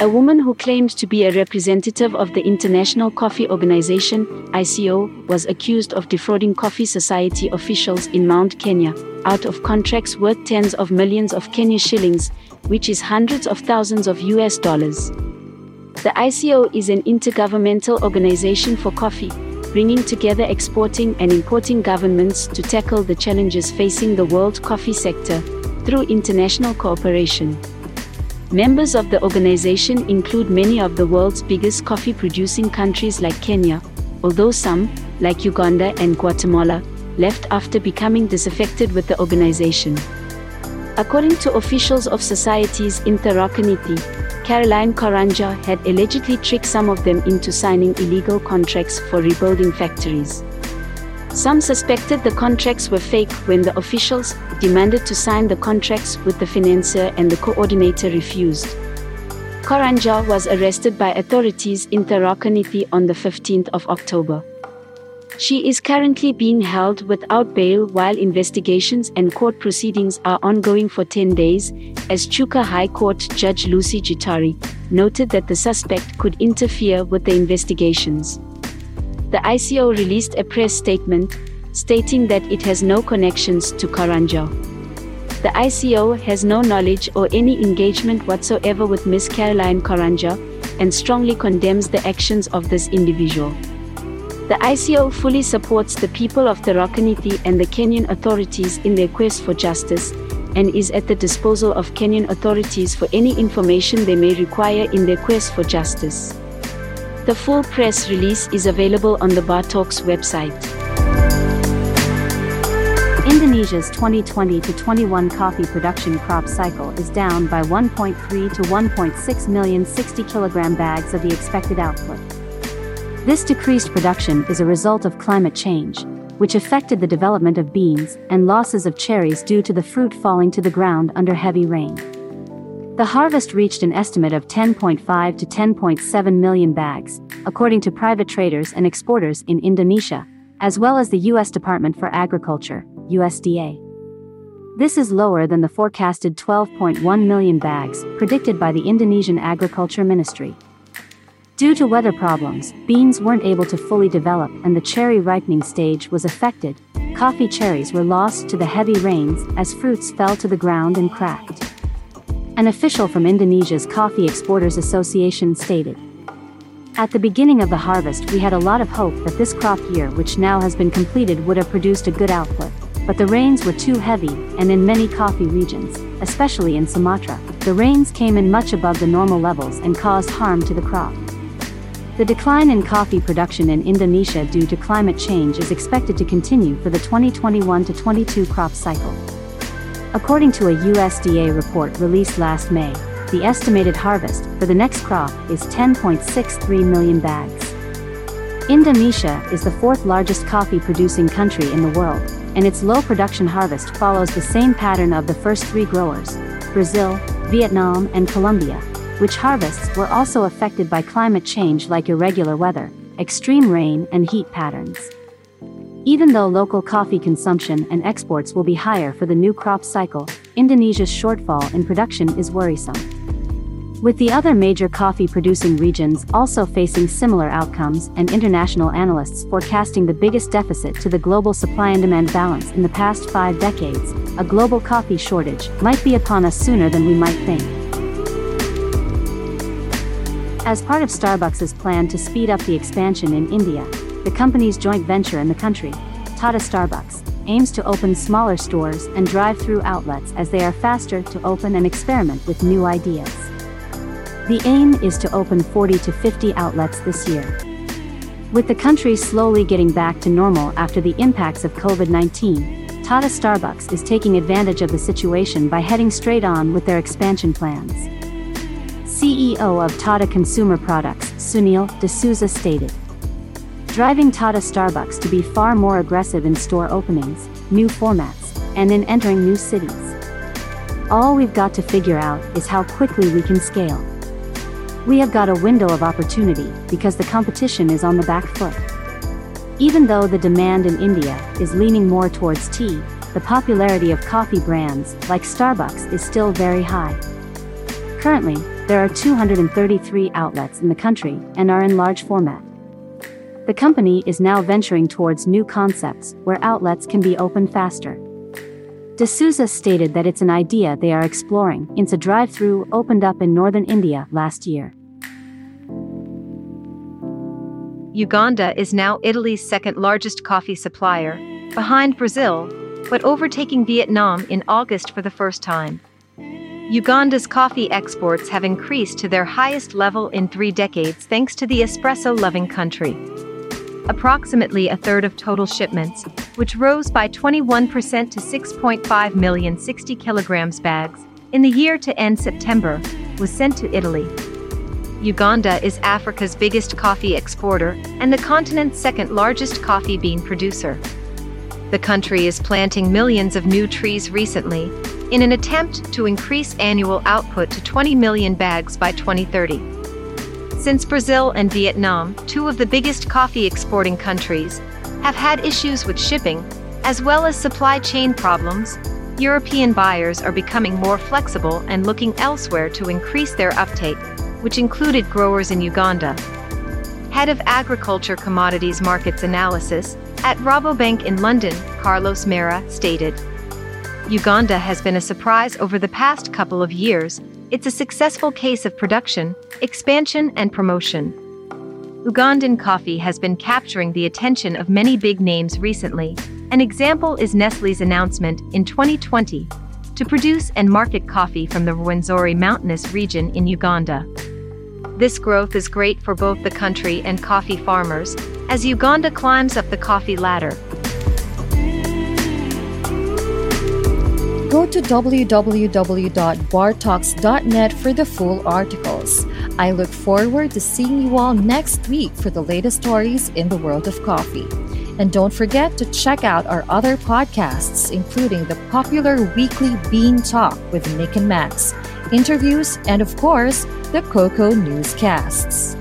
A woman who claimed to be a representative of the International Coffee Organization, ICO, was accused of defrauding Coffee Society officials in Mount Kenya out of contracts worth tens of millions of Kenya shillings, which is hundreds of thousands of US dollars. The ICO is an intergovernmental organization for coffee, bringing together exporting and importing governments to tackle the challenges facing the world coffee sector through international cooperation. Members of the organization include many of the world's biggest coffee producing countries like Kenya, although some, like Uganda and Guatemala, left after becoming disaffected with the organization. According to officials of societies in Tharakanithi, Caroline Karanja had allegedly tricked some of them into signing illegal contracts for rebuilding factories. Some suspected the contracts were fake when the officials demanded to sign the contracts with the financier and the coordinator refused. Karanja was arrested by authorities in Tharaka Nithi on the 15th of October. She is currently being held without bail while investigations and court proceedings are ongoing for 10 days, as Chuka High Court Judge Lucy Gitari noted that the suspect could interfere with the investigations the ICO released a press statement stating that it has no connections to Karanja. The ICO has no knowledge or any engagement whatsoever with Ms. Caroline Karanja and strongly condemns the actions of this individual. The ICO fully supports the people of Nithi and the Kenyan authorities in their quest for justice and is at the disposal of Kenyan authorities for any information they may require in their quest for justice. The full press release is available on the Bar Talks website. Indonesia's 2020 to 21 coffee production crop cycle is down by 1.3 to 1.6 million 60 kilogram bags of the expected output. This decreased production is a result of climate change, which affected the development of beans and losses of cherries due to the fruit falling to the ground under heavy rain. The harvest reached an estimate of 10.5 to 10.7 million bags, according to private traders and exporters in Indonesia, as well as the U.S. Department for Agriculture, USDA. This is lower than the forecasted 12.1 million bags predicted by the Indonesian Agriculture Ministry. Due to weather problems, beans weren't able to fully develop and the cherry ripening stage was affected. Coffee cherries were lost to the heavy rains as fruits fell to the ground and cracked. An official from Indonesia's Coffee Exporters Association stated. At the beginning of the harvest, we had a lot of hope that this crop year, which now has been completed, would have produced a good output. But the rains were too heavy, and in many coffee regions, especially in Sumatra, the rains came in much above the normal levels and caused harm to the crop. The decline in coffee production in Indonesia due to climate change is expected to continue for the 2021 22 crop cycle. According to a USDA report released last May, the estimated harvest for the next crop is 10.63 million bags. Indonesia is the fourth largest coffee producing country in the world, and its low production harvest follows the same pattern of the first three growers Brazil, Vietnam, and Colombia, which harvests were also affected by climate change like irregular weather, extreme rain, and heat patterns. Even though local coffee consumption and exports will be higher for the new crop cycle, Indonesia's shortfall in production is worrisome. With the other major coffee producing regions also facing similar outcomes and international analysts forecasting the biggest deficit to the global supply and demand balance in the past five decades, a global coffee shortage might be upon us sooner than we might think. As part of Starbucks' plan to speed up the expansion in India, the company's joint venture in the country, Tata Starbucks, aims to open smaller stores and drive through outlets as they are faster to open and experiment with new ideas. The aim is to open 40 to 50 outlets this year. With the country slowly getting back to normal after the impacts of COVID 19, Tata Starbucks is taking advantage of the situation by heading straight on with their expansion plans. CEO of Tata Consumer Products, Sunil D'Souza stated driving Tata Starbucks to be far more aggressive in store openings, new formats, and in entering new cities. All we've got to figure out is how quickly we can scale. We have got a window of opportunity because the competition is on the back foot. Even though the demand in India is leaning more towards tea, the popularity of coffee brands like Starbucks is still very high. Currently, there are 233 outlets in the country and are in large format. The company is now venturing towards new concepts where outlets can be opened faster. D'Souza stated that it's an idea they are exploring since a drive through opened up in northern India last year. Uganda is now Italy's second largest coffee supplier, behind Brazil, but overtaking Vietnam in August for the first time. Uganda's coffee exports have increased to their highest level in three decades thanks to the espresso loving country approximately a third of total shipments, which rose by 21% to 6.5 million 60 kilograms bags in the year to end September, was sent to Italy. Uganda is Africa's biggest coffee exporter and the continent's second largest coffee bean producer. The country is planting millions of new trees recently in an attempt to increase annual output to 20 million bags by 2030. Since Brazil and Vietnam, two of the biggest coffee exporting countries, have had issues with shipping, as well as supply chain problems, European buyers are becoming more flexible and looking elsewhere to increase their uptake, which included growers in Uganda. Head of Agriculture Commodities Markets Analysis at Rabobank in London, Carlos Mera, stated Uganda has been a surprise over the past couple of years it's a successful case of production, expansion, and promotion. Ugandan coffee has been capturing the attention of many big names recently. An example is Nestle's announcement in 2020 to produce and market coffee from the Rwenzori mountainous region in Uganda. This growth is great for both the country and coffee farmers as Uganda climbs up the coffee ladder. Go to www.bartalks.net for the full articles. I look forward to seeing you all next week for the latest stories in the world of coffee. And don't forget to check out our other podcasts, including the popular weekly Bean Talk with Nick and Max, interviews, and of course, the Cocoa Newscasts.